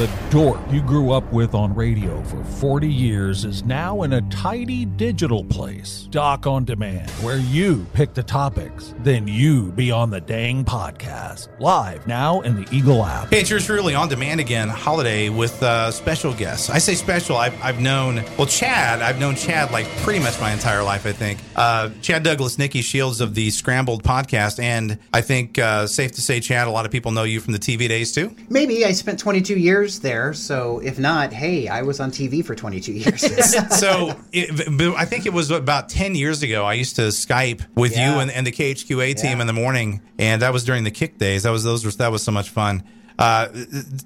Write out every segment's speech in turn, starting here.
The dork you grew up with on radio for 40 years is now in a tidy digital place. Doc on Demand, where you pick the topics, then you be on the dang podcast. Live now in the Eagle app. Hey, it's yours truly on demand again, Holliday with uh, special guests. I say special, I've, I've known, well, Chad, I've known Chad like pretty much my entire life, I think. Uh, Chad Douglas, Nikki Shields of the Scrambled podcast. And I think, uh, safe to say, Chad, a lot of people know you from the TV days too. Maybe I spent 22 years there, so if not, hey, I was on TV for 22 years. so it, I think it was about 10 years ago. I used to Skype with Yeah. you and, and the KHQA team Yeah. in the morning, and that was during the kick days. That was those were that was so much fun. Uh,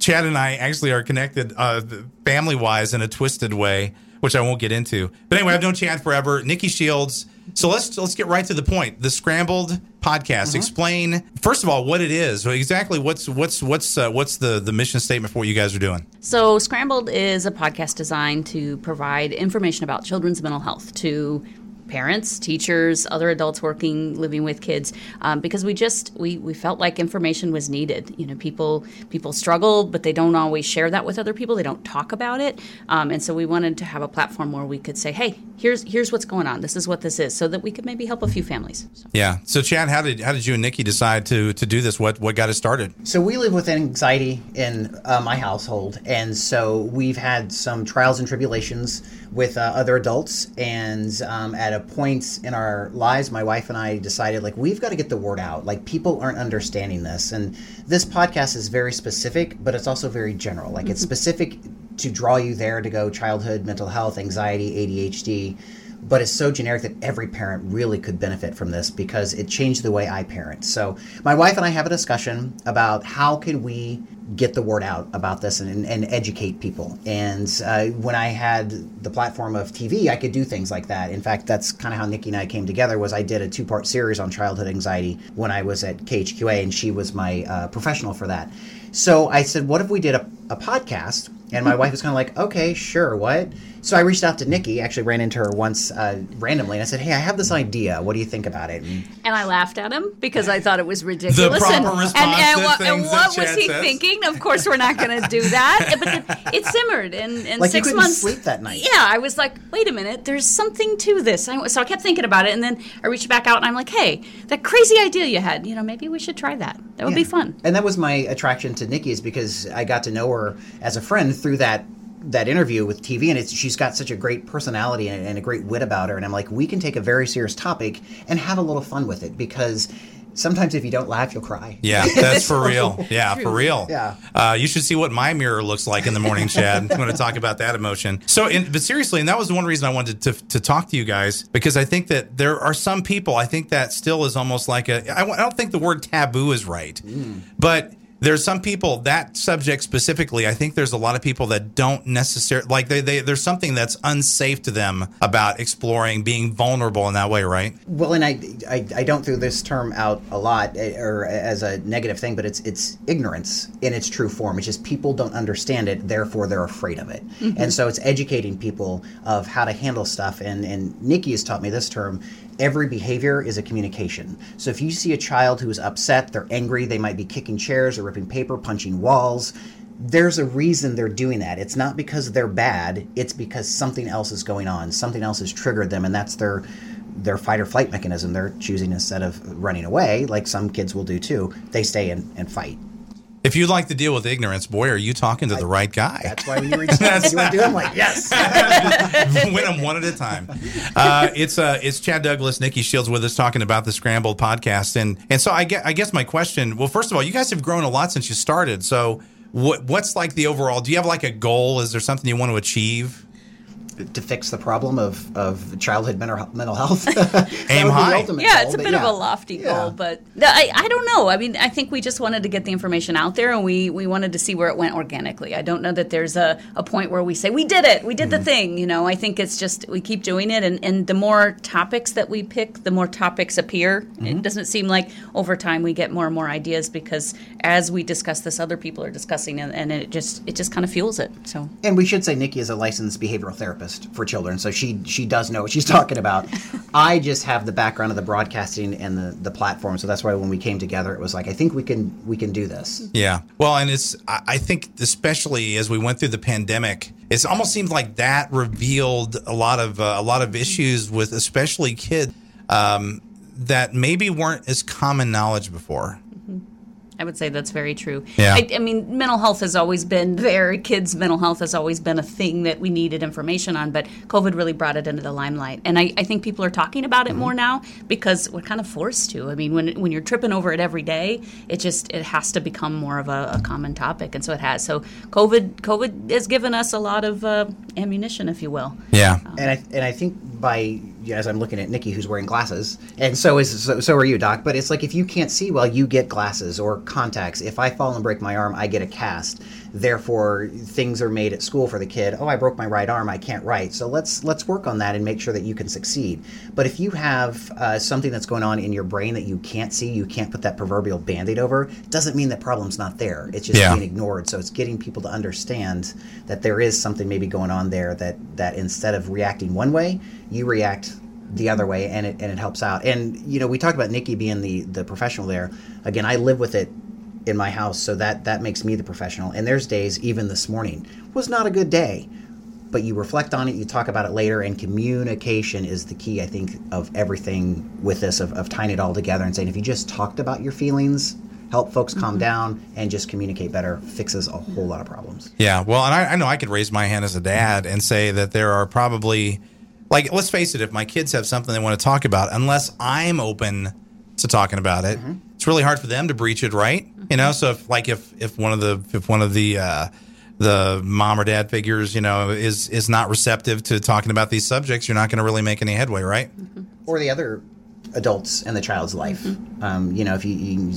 Chad and I actually are connected uh, family wise in a twisted way, which I won't get into. But anyway, I've known Chad forever. Nikki Shields. So let's let's get right to the point. The Scrambled podcast. Explain first of all what it is. Exactly what's what's what's uh, what's the the mission statement for what you guys are doing. So, Scrambled is a podcast designed to provide information about children's mental health to parents, teachers, other adults working, living with kids, um, because we just we, we felt like information was needed. You know, people people struggle, but they don't always share that with other people. They don't talk about it, um, and so we wanted to have a platform where we could say, "Hey, here's here's what's going on. This is what this is," so that we could maybe help a few families. So. Yeah. So Chad, how did how did you and Nikki decide to to do this? What what got it started? So we live with anxiety in uh, my household, and so we've had some trials and tribulations with uh, other adults. And um, at a point in our lives, my wife and I decided like we've got to get the word out. Like people aren't understanding this, and this podcast is very specific, but it's also very general. Like it's specific to draw you there to go childhood mental health, anxiety, ADHD but it's so generic that every parent really could benefit from this because it changed the way I parent. So my wife and I have a discussion about how can we get the word out about this and, and educate people. And uh, when I had the platform of TV, I could do things like that. In fact, that's kind of how Nikki and I came together. Was I did a two part series on childhood anxiety when I was at KHQA, and she was my uh, professional for that. So I said, what if we did a, a podcast? And my wife was kind of like, okay, sure, what? So I reached out to Nikki, actually ran into her once uh, randomly, and I said, hey, I have this idea. What do you think about it? And And I laughed at him because I thought it was ridiculous. proper and, response and, and, to what, and things that what was Chad he says. thinking? Of course, we're not going to do that. But the, it simmered, and, and Like you six couldn't months. sleep that night. Yeah, I was like, wait a minute, there's something to this. I, so I kept thinking about it, and then I reached back out, and I'm like, hey, that crazy idea you had, you know, maybe we should try that. That would be fun. And that was my attraction to Nikki is because I got to know her as a friend through that that interview with TV, and it's, she's got such a great personality and, and a great wit about her. And I'm like, we can take a very serious topic and have a little fun with it because sometimes if you don't laugh, you'll cry. Yeah, that's for real. Yeah, for real. Yeah. Uh, you should see what my mirror looks like in the morning, Chad. I'm going to talk about that emotion. So, in, but seriously, and that was the one reason I wanted to, to talk to you guys because I think that there are some people. I think that still is almost like a. I, I don't think the word taboo is right, but. There's some people that subject specifically. I think there's a lot of people that don't necessarily like they, they there's something that's unsafe to them about exploring being vulnerable in that way, right? Well, and I, I, I don't throw this term out a lot eh, or as a negative thing, but it's it's ignorance in its true form. It's just people don't understand it, therefore they're afraid of it. And so it's educating people of how to handle stuff. And and Nikki has taught me this term. Every behavior is a communication. So if you see a child who is upset, they're angry, they might be kicking chairs or ripping paper, punching walls. There's a reason they're doing that. It's not because they're bad. It's because something else is going on. Something else has triggered them, and that's their their fight or flight mechanism. They're choosing instead of running away, like some kids will do too. They stay and, and fight. If you'd like to deal with ignorance, boy, are you talking to the right guy? That's why when you reach out, you want to do. I'm like, yes. win them one at a time. Uh, it's uh, it's Chad Douglas, Nikki Shields with us talking about the Scrambled podcast, and and so I get I guess my question. Well, first of all, you guys have grown a lot since you started. So what what's like the overall? Do you have like a goal? Is there something you want to achieve? To fix the problem of, of childhood mental, mental health. Aim high. Yeah, it's a bit of a lofty goal, but th- I, I don't know. I mean, I think we just wanted to get the information out there and we, we wanted to see where it went organically. I don't know that there's a, a point where we say, we did it, we did the mm-hmm. thing. You know, I think it's just we keep doing it. And, and the more topics that we pick, the more topics appear. It mm-hmm. doesn't seem like over time we get more and more ideas because as we discuss this, other people are discussing it and it just, it just kind of fuels it. So. And we should say Nikki is a licensed behavioral therapist. Therapist for children, so she she does know what she's talking about. I just have the background of the broadcasting and the the platform, so that's why when we came together, it was like I think we can we can do this. Yeah. Well, and it's I think especially as we went through the pandemic, it almost seemed like that revealed a lot of uh, a lot of issues with especially kids um, that maybe weren't as common knowledge before. I would say that's very true. Yeah. I, I mean, mental health has always been there. Kids' mental health has always been a thing that we needed information on, but COVID really brought it into the limelight. And I, I think people are talking about it more now because we're kind of forced to. I mean, when when you're tripping over it every day, it just it has to become more of a, a common topic, and so it has. So COVID COVID has given us a lot of uh, ammunition, if you will. Yeah. And I and I think by as I'm looking at Nikki, who's wearing glasses, and so is so, so are you, Doc. But it's like if you can't see well, you get glasses or contacts. If I fall and break my arm, I get a cast. Therefore, things are made at school for the kid. Oh, I broke my right arm, I can't write. So let's let's work on that and make sure that you can succeed. But if you have uh, something that's going on in your brain that you can't see, you can't put that proverbial band-aid over. Doesn't mean that problem's not there. It's just Yeah. being ignored. So it's getting people to understand that there is something maybe going on there that that instead of reacting one way, you react the other way and it and it helps out. And you know, we talked about Nikki being the the professional there. Again, I live with it in my house, so that that makes me the professional. And there's days even this morning was not a good day. But you reflect on it, you talk about it later, and communication is the key, I think, of everything with this, of, of tying it all together and saying if you just talked about your feelings, help folks calm mm-hmm. down, and just communicate better, fixes a whole lot of problems. Yeah, well, and I, I know I could raise my hand as a dad and say that there are probably, like, let's face it, if my kids have something they want to talk about, unless I'm open to talking about it, it's really hard for them to breach it, right? You know, so if like if if one of the if one of the uh, the mom or dad figures, you know, is is not receptive to talking about these subjects, you're not going to really make any headway, right? or the other adults in the child's life. Um, you know, if you, you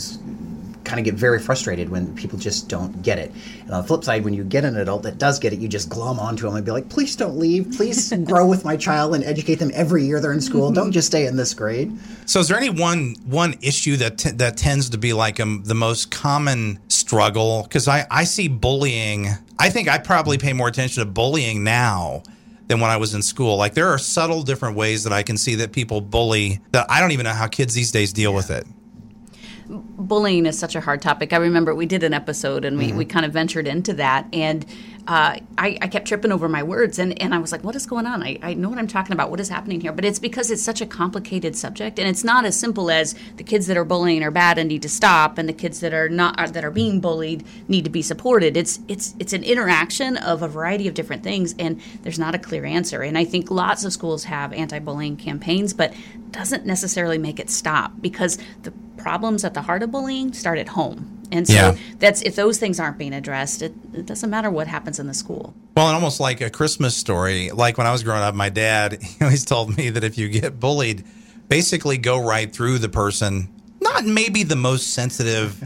kind of get very frustrated when people just don't get it. And on the flip side, when you get an adult that does get it, you just glom onto them and be like, please don't leave. Please grow with my child and educate them every year they're in school. Don't just stay in this grade. So, is there any one one issue that t- that tends to be like um, the most common struggle? Because I I see bullying. I think I probably pay more attention to bullying now than when I was in school. Like there are subtle different ways that I can see that people bully that I don't even know how kids these days deal with it. Bullying is such a hard topic. I remember we did an episode and we, we kind of ventured into that. And uh, I, I kept tripping over my words. And, and I was like, what is going on? I, I know what I'm talking about. What is happening here? But it's because it's such a complicated subject. And it's not as simple as the kids that are bullying are bad and need to stop, and the kids that are not are, that are being bullied need to be supported. It's, it's, it's an interaction of a variety of different things. And there's not a clear answer. And I think lots of schools have anti bullying campaigns, but doesn't necessarily make it stop because the problems at the heart of bullying start at home. And so Yeah. that's if those things aren't being addressed, it, it doesn't matter what happens in the school. Well, and almost like a Christmas story. Like when I was growing up, my dad he always told me that if you get bullied, basically go right through the person. Not maybe the most sensitive.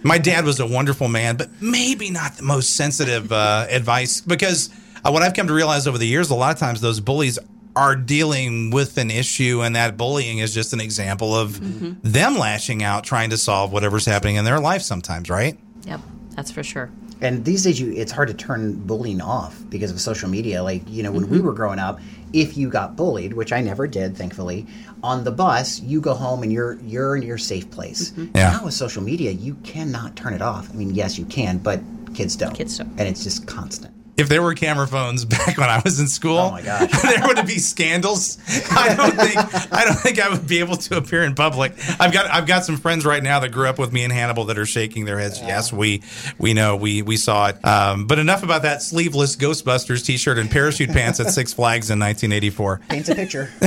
my dad was a wonderful man, but maybe not the most sensitive uh, advice because uh, what I've come to realize over the years, a lot of times those bullies are dealing with an issue, and that bullying is just an example of mm-hmm. them lashing out, trying to solve whatever's happening in their life. Sometimes, right? Yep, that's for sure. And these days, you it's hard to turn bullying off because of social media. Like you know, when we mm-hmm. were growing up, if you got bullied, which I never did, thankfully, on the bus, you go home and you're you're in your safe place. Mm-hmm. Yeah. Now with social media, you cannot turn it off. I mean, yes, you can, but kids don't. Kids don't. and it's just constant. If there were camera phones back when I was in school, Oh my gosh. there would be scandals. I don't think I don't think I would be able to appear in public. I've got I've got some friends right now that grew up with me in Hannibal that are shaking their heads. Yes, we we know we we saw it. Um, but enough about that sleeveless Ghostbusters T-shirt and parachute pants at Six Flags in 1984. Paints a picture.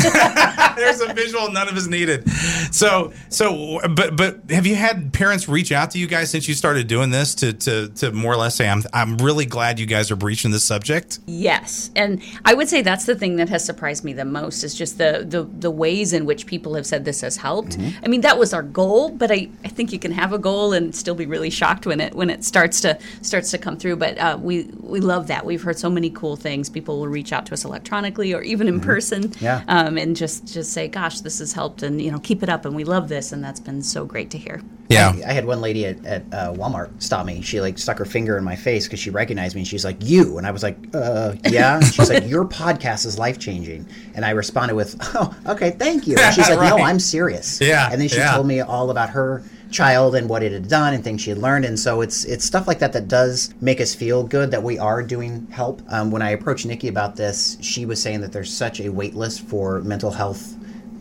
There's a visual, none of us needed. So so but but have you had parents reach out to you guys since you started doing this to to to more or less say I'm I'm really glad you guys are breaching this subject? Yes, and I would say that's the thing that has surprised me the most is just the the, the ways in which people have said this has helped. I mean, that was our goal, but I, I think you can have a goal and still be really shocked when it when it starts to starts to come through. But uh, we we love that. We've heard so many cool things. People will reach out to us electronically or even in person. Yeah. um, and just just just say, "Gosh, this has helped," and you know, keep it up, and we love this, and that's been so great to hear. Yeah. I, I had one lady at, at uh, Walmart stop me. She like stuck her finger in my face because she recognized me, and she's like, "You," and I was like, "Uh, yeah." And she's like, "Your podcast is life changing," and I responded with, "Oh, okay, thank you." And she's like, "No, I'm serious." Yeah, And then she yeah. told me all about her child and what it had done and things she had learned. And so it's it's stuff like that that does make us feel good that we are doing help. Um, when i approached nikki about this she was saying that there's such a wait list for mental health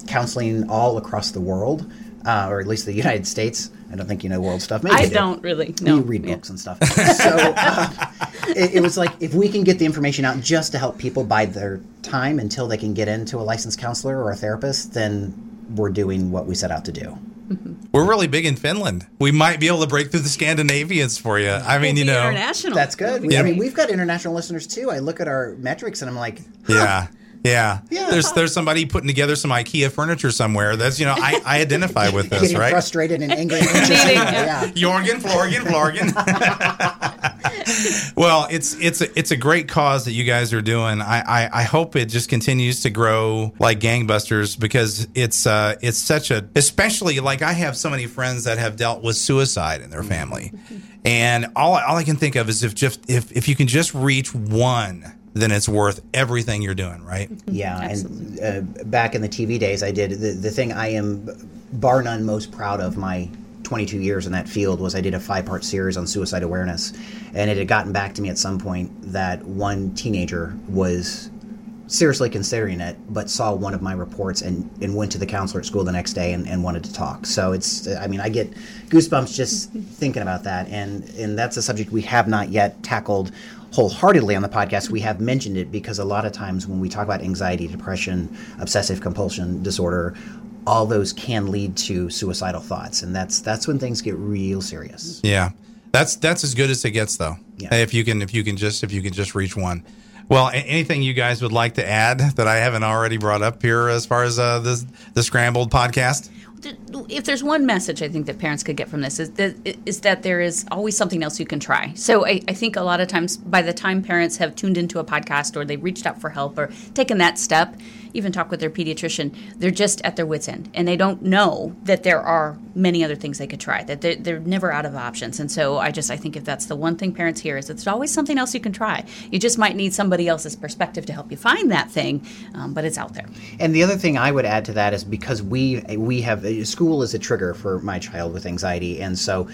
counseling all across the world uh, or at least the united states. I don't think you know world stuff. Maybe I do. don't really know. you read books and stuff. So uh, it, it was like if we can get the information out just to help people buy their time until they can get into a licensed counselor or a therapist then we're doing what we set out to do We're really big in Finland. We might be able to break through the Scandinavians for you. I mean, you know. international. That's good. We, Yeah. I mean, we've got international listeners too. I look at our metrics and I'm like, Yeah. Yeah. Yeah. There's there's somebody putting together some IKEA furniture somewhere. That's you know, I, I identify with this, getting right? frustrated and angry. And yeah. Jorgen, Florgen, Florgen. Well, it's it's a, it's a great cause that you guys are doing. I, I, I hope it just continues to grow like gangbusters because it's uh it's such a especially like I have so many friends that have dealt with suicide in their family, and all all I can think of is if just if if you can just reach one. Then it's worth everything you're doing, right? Yeah, and uh, back in the TV days, I did the, the thing I am bar none most proud of my 22 years in that field was I did a five part series on suicide awareness, and it had gotten back to me at some point that one teenager was seriously considering it, but saw one of my reports and, and went to the counselor at school the next day and, and wanted to talk. So it's, I mean, I get goosebumps just thinking about that. And, and that's a subject we have not yet tackled wholeheartedly on the podcast. We have mentioned it because a lot of times when we talk about anxiety, depression, obsessive compulsion disorder, all those can lead to suicidal thoughts. And that's, that's when things get real serious. Yeah, that's that's as good as it gets, though. Yeah. If you can, if you can just, if you can just reach one. Well, anything you guys would like to add that I haven't already brought up here, as far as uh, this the scrambled podcast? if there's one message I think that parents could get from this is that is that there is always something else you can try. So I, I think a lot of times by the time parents have tuned into a podcast or they've reached out for help or taken that step, even talk with their pediatrician, they're just at their wits end and they don't know that there are many other things they could try. That they're, they're never out of options. And so I just I think if that's the one thing parents hear is there's always something else you can try. You just might need somebody else's perspective to help you find that thing, um, but it's out there. And the other thing I would add to that is because we we have school is a trigger for my child with anxiety, and so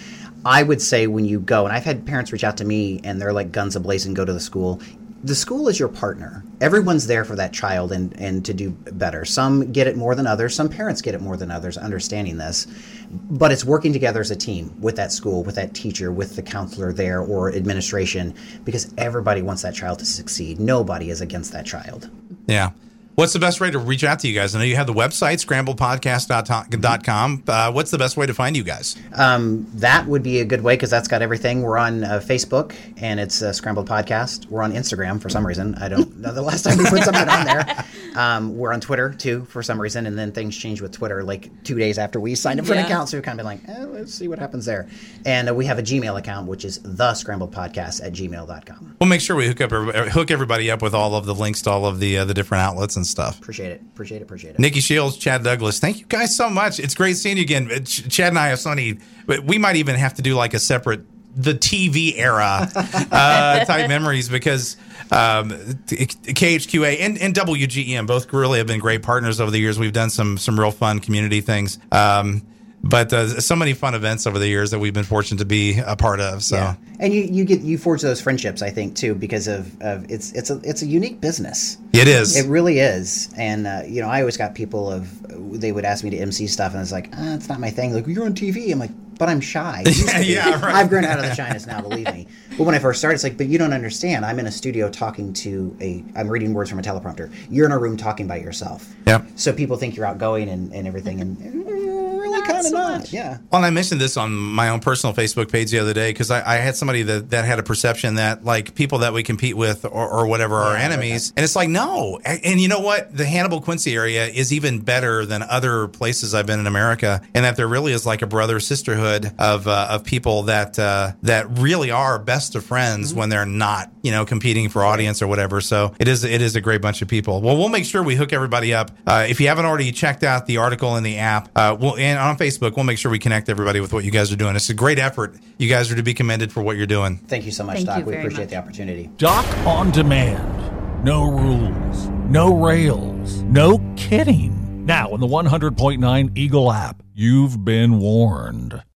I would say when you go, and I've had parents reach out to me and they're like guns ablazing, go to the school. The school is your partner. Everyone's there for that child and, and to do better. Some get it more than others. Some parents get it more than others, understanding this. But it's working together as a team with that school, with that teacher, with the counselor there or administration, because everybody wants that child to succeed. Nobody is against that child. Yeah. What's the best way to reach out to you guys? I know you have the website, scrambledpodcast.com. Uh, what's the best way to find you guys? Um, that would be a good way because that's got everything. We're on uh, Facebook and it's uh, Scrambled Podcast. We're on Instagram for some reason. I don't know the last time we put something on there. Um, we're on Twitter too for some reason, and then things changed with Twitter like two days after we signed up for an account. So we've kind of been like, eh, let's see what happens there. And uh, we have a Gmail account, which is the Scrambled Podcast at gmail.com. We'll make sure we hook up hook everybody up with all of the links to all of the uh, the different outlets and stuff. Appreciate it. Appreciate it. Appreciate it. Nikki Shields, Chad Douglas, thank you guys so much. It's great seeing you again. Uh, Ch- Chad and I have so many. We might even have to do like a separate the TV era uh, type memories because um, KHQA and, and WGEM both really have been great partners over the years. We've done some some real fun community things. Um, but uh, so many fun events over the years that we've been fortunate to be a part of. So Yeah. And you, you get you forge those friendships, I think, too, because of, of it's it's a it's a unique business. it is. It really is, and uh, you know, I always got people of they would ask me to MC stuff, and it's like, ah, it's not my thing. Like you're on TV, I'm like, but I'm shy. I used to be. Yeah, right. I've grown out of the shyness now, believe me. But when I first started, it's like, but you don't understand. I'm in a studio talking to a, I'm reading words from a teleprompter. You're in a room talking by yourself. Yep. So people think you're outgoing and, and everything, and, and we're really Not kind of so not. much. Yeah. Well, and I mentioned this on my own personal Facebook page the other day because I, I had somebody that, that had a perception that like people that we compete with or, or whatever are Yeah, I read enemies. And it's like, no. And, and you know what? The Hannibal Quincy area is even better than other places I've been in America and that there really is like a brother sisterhood of, uh, of people that, uh, that really are best of friends when they're not, you know, competing for audience or whatever. So it is, it is a great bunch of people. Well, we'll make sure we hook everybody up. Uh, if you haven't already checked out the article in the app, uh, we'll, and on Facebook, we'll make sure we connect everybody with what you guys are doing. It's a great effort. You guys are to be commended for what you're doing. Thank you so much, Thank Doc. we appreciate much. the opportunity. Doc on demand. No rules, no rails, no kidding. Now in the 100.9 Eagle app, you've been warned.